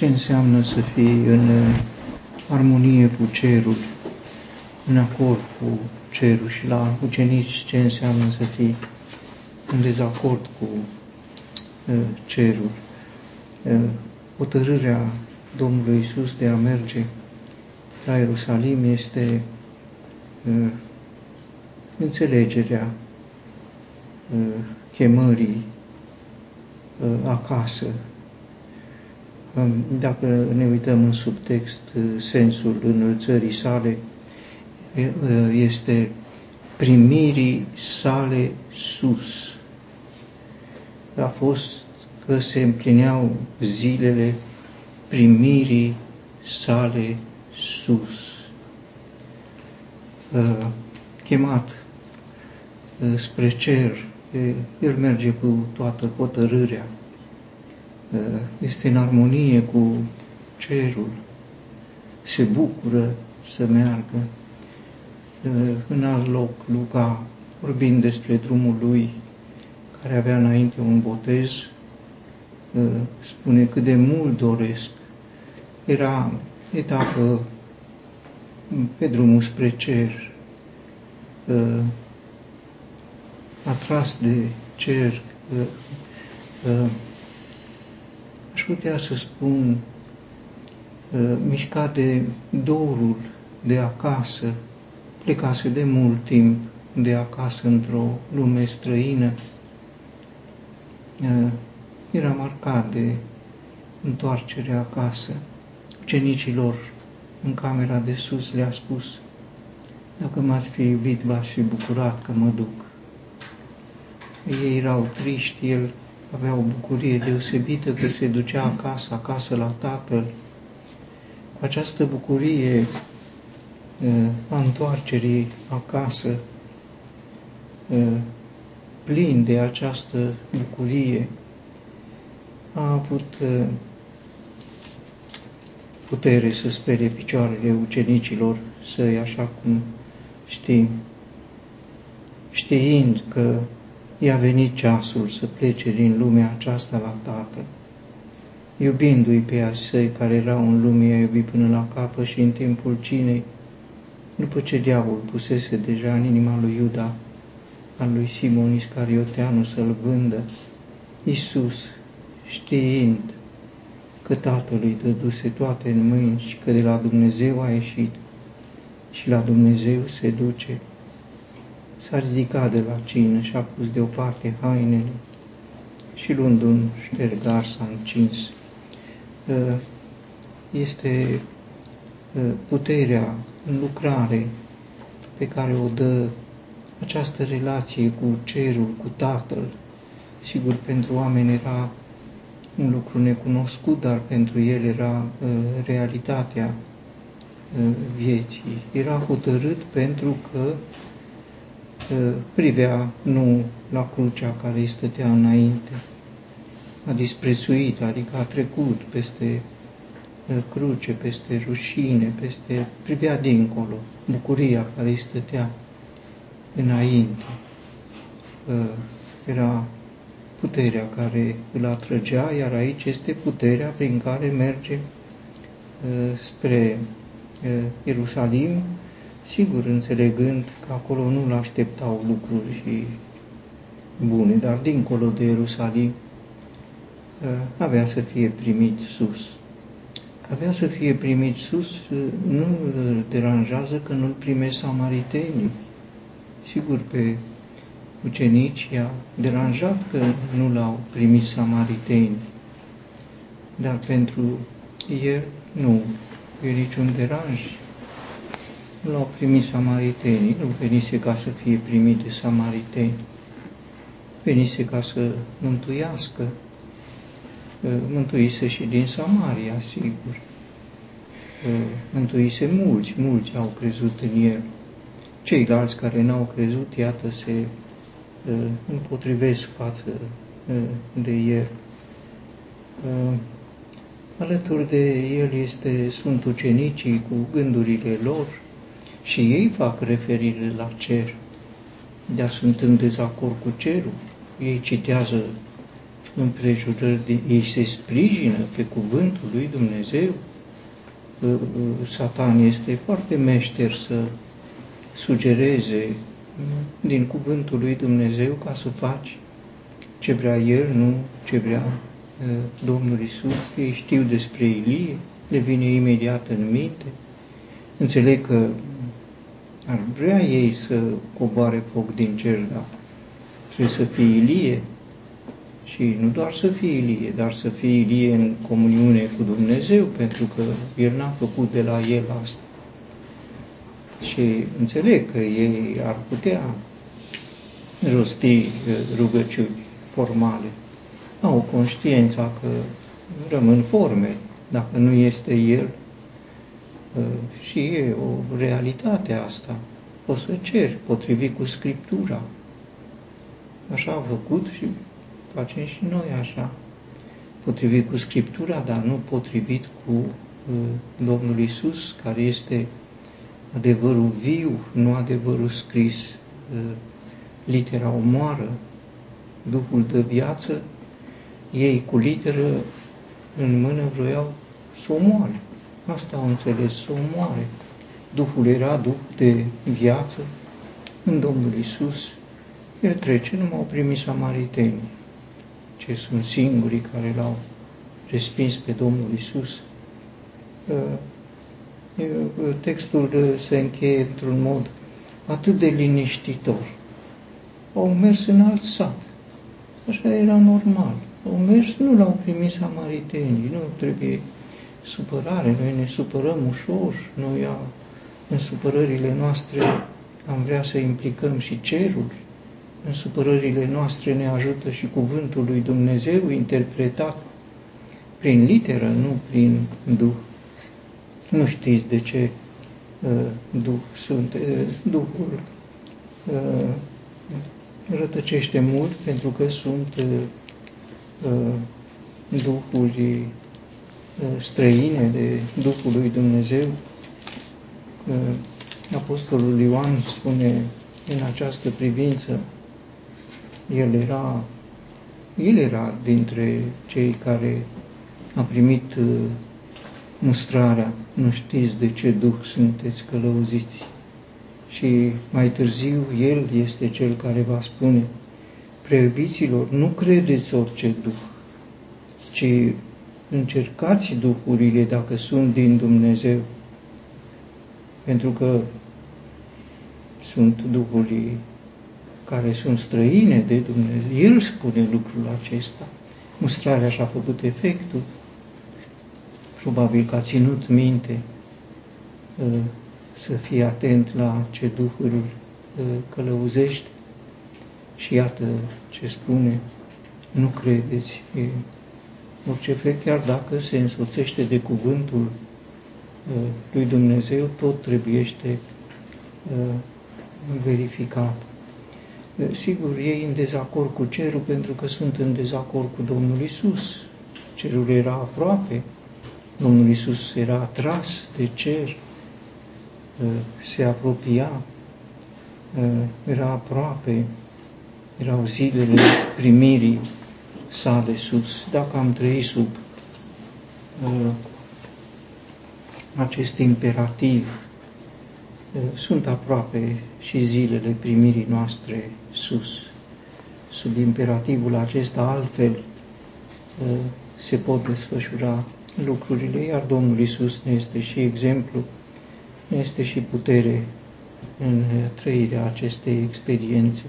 ce înseamnă să fii în uh, armonie cu cerul, în acord cu cerul și la ucenici ce înseamnă să fii în dezacord cu uh, cerul. Uh, hotărârea Domnului Isus de a merge la Ierusalim este înțelegerea chemării acasă, dacă ne uităm în subtext, sensul înălțării sale este primirii sale sus. A fost că se împlineau zilele primirii sale sus. Chemat spre cer, el merge cu toată hotărârea Uh, este în armonie cu cerul, se bucură să meargă. Uh, în alt loc, Luca, vorbind despre drumul lui, care avea înainte un botez, uh, spune cât de mult doresc. Era etapă pe drumul spre cer, atras de cer, aș putea să spun, uh, mișcat de dorul de acasă, plecase de mult timp de acasă într-o lume străină, uh, era marcat de întoarcerea acasă. Ucenicilor în camera de sus le-a spus, dacă m-ați fi iubit, v-ați fi bucurat că mă duc. Ei erau triști, el avea o bucurie deosebită că se ducea acasă, acasă la tatăl. Cu această bucurie a întoarcerii acasă, plin de această bucurie, a avut putere să spere picioarele ucenicilor săi, așa cum știm, știind că i-a venit ceasul să plece din lumea aceasta la Tatăl. Iubindu-i pe a săi care erau în lume, i-a iubit până la capă și în timpul cinei, după ce diavolul pusese deja în inima lui Iuda, al lui Simon Iscarioteanu să-l vândă, Iisus, știind că Tatălui dăduse toate în mâini și că de la Dumnezeu a ieșit și la Dumnezeu se duce, s-a ridicat de la cină și a pus deoparte hainele și luând un ștergar s-a încins. Ă, este ă, puterea în lucrare pe care o dă această relație cu cerul, cu Tatăl. Sigur, pentru oameni era un lucru necunoscut, dar pentru el era uh, realitatea uh, vieții. Era hotărât pentru că privea nu la crucea care îi stătea înainte, a disprețuit, adică a trecut peste cruce, peste rușine, peste, privea dincolo, bucuria care îi stătea înainte. Era puterea care îl atrăgea, iar aici este puterea prin care merge spre Ierusalim, sigur înțelegând că acolo nu-l așteptau lucruri și bune, dar dincolo de Ierusalim uh, avea să fie primit sus. Că avea să fie primit sus uh, nu îl deranjează că nu-l primește samaritenii. Sigur, pe ucenici i-a deranjat că nu l-au primit samaritenii, dar pentru el nu e niciun deranj nu l-au primit samaritenii, nu venise ca să fie primit de samariteni, venise ca să mântuiască, mântuise și din Samaria, sigur. Mântuise mulți, mulți au crezut în el. Ceilalți care n-au crezut, iată, se împotrivesc față de el. Alături de el este, sunt ucenicii cu gândurile lor, și ei fac referire la cer, dar sunt în dezacord cu cerul. Ei citează împrejurări, ei se sprijină pe cuvântul lui Dumnezeu. Satan este foarte meșter să sugereze din cuvântul lui Dumnezeu ca să faci ce vrea El, nu ce vrea Domnul Isus. Ei știu despre Ilie, le vine imediat în minte. Înțeleg că ar vrea ei să coboare foc din cer, dar trebuie să fie Ilie, și nu doar să fie Ilie, dar să fie Ilie în comuniune cu Dumnezeu, pentru că El n-a făcut de la El asta. Și înțeleg că ei ar putea rosti uh, rugăciuni formale. Au conștiința că rămân forme, dacă nu este El. Uh, și e o realitate asta. O să cer, potrivit cu Scriptura. Așa a făcut și facem și noi așa, potrivit cu Scriptura, dar nu potrivit cu uh, Domnul Isus, care este adevărul viu, nu adevărul scris. Uh, litera omoară, Duhul de viață, ei cu literă în mână vroiau să omoare. Asta au înțeles, să omoare. Duhul era Duh de viață în Domnul Isus. El trece, nu m-au primit samaritenii ce sunt singurii care l-au respins pe Domnul Isus. Textul se încheie într-un mod atât de liniștitor. Au mers în alt sat. Așa era normal. Au mers, nu l-au primit samaritenii, nu trebuie supărare, noi ne supărăm ușor, noi în supărările noastre am vrea să implicăm și cerul, în supărările noastre ne ajută și cuvântul lui Dumnezeu interpretat prin literă, nu prin Duh. Nu știți de ce uh, Duh sunt, uh, Duhul uh, rătăcește mult pentru că sunt uh, uh, Duhuri uh, străine de Duhul lui Dumnezeu. Uh, Apostolul Ioan spune în această privință el era, el era dintre cei care a primit uh, mustrarea, nu știți de ce Duh sunteți călăuziți. Și mai târziu El este Cel care va spune, preobiților, nu credeți orice Duh, ci încercați Duhurile dacă sunt din Dumnezeu, pentru că sunt Duhurii care sunt străine de Dumnezeu. El spune lucrul acesta. Mustrarea și-a făcut efectul. Probabil că a ținut minte uh, să fie atent la ce duhuri uh, călăuzești. Și iată ce spune, nu credeți, e orice fel, chiar dacă se însoțește de cuvântul uh, lui Dumnezeu, tot trebuiește verificat. Sigur, ei în dezacord cu cerul pentru că sunt în dezacord cu Domnul Isus. Cerul era aproape, Domnul Isus era atras de cer, se apropia, era aproape, erau zilele primirii sale sus. Dacă am trăit sub acest imperativ sunt aproape și zilele primirii noastre sus. Sub imperativul acesta altfel se pot desfășura lucrurile, iar Domnul Isus ne este și exemplu, ne este și putere în trăirea acestei experiențe.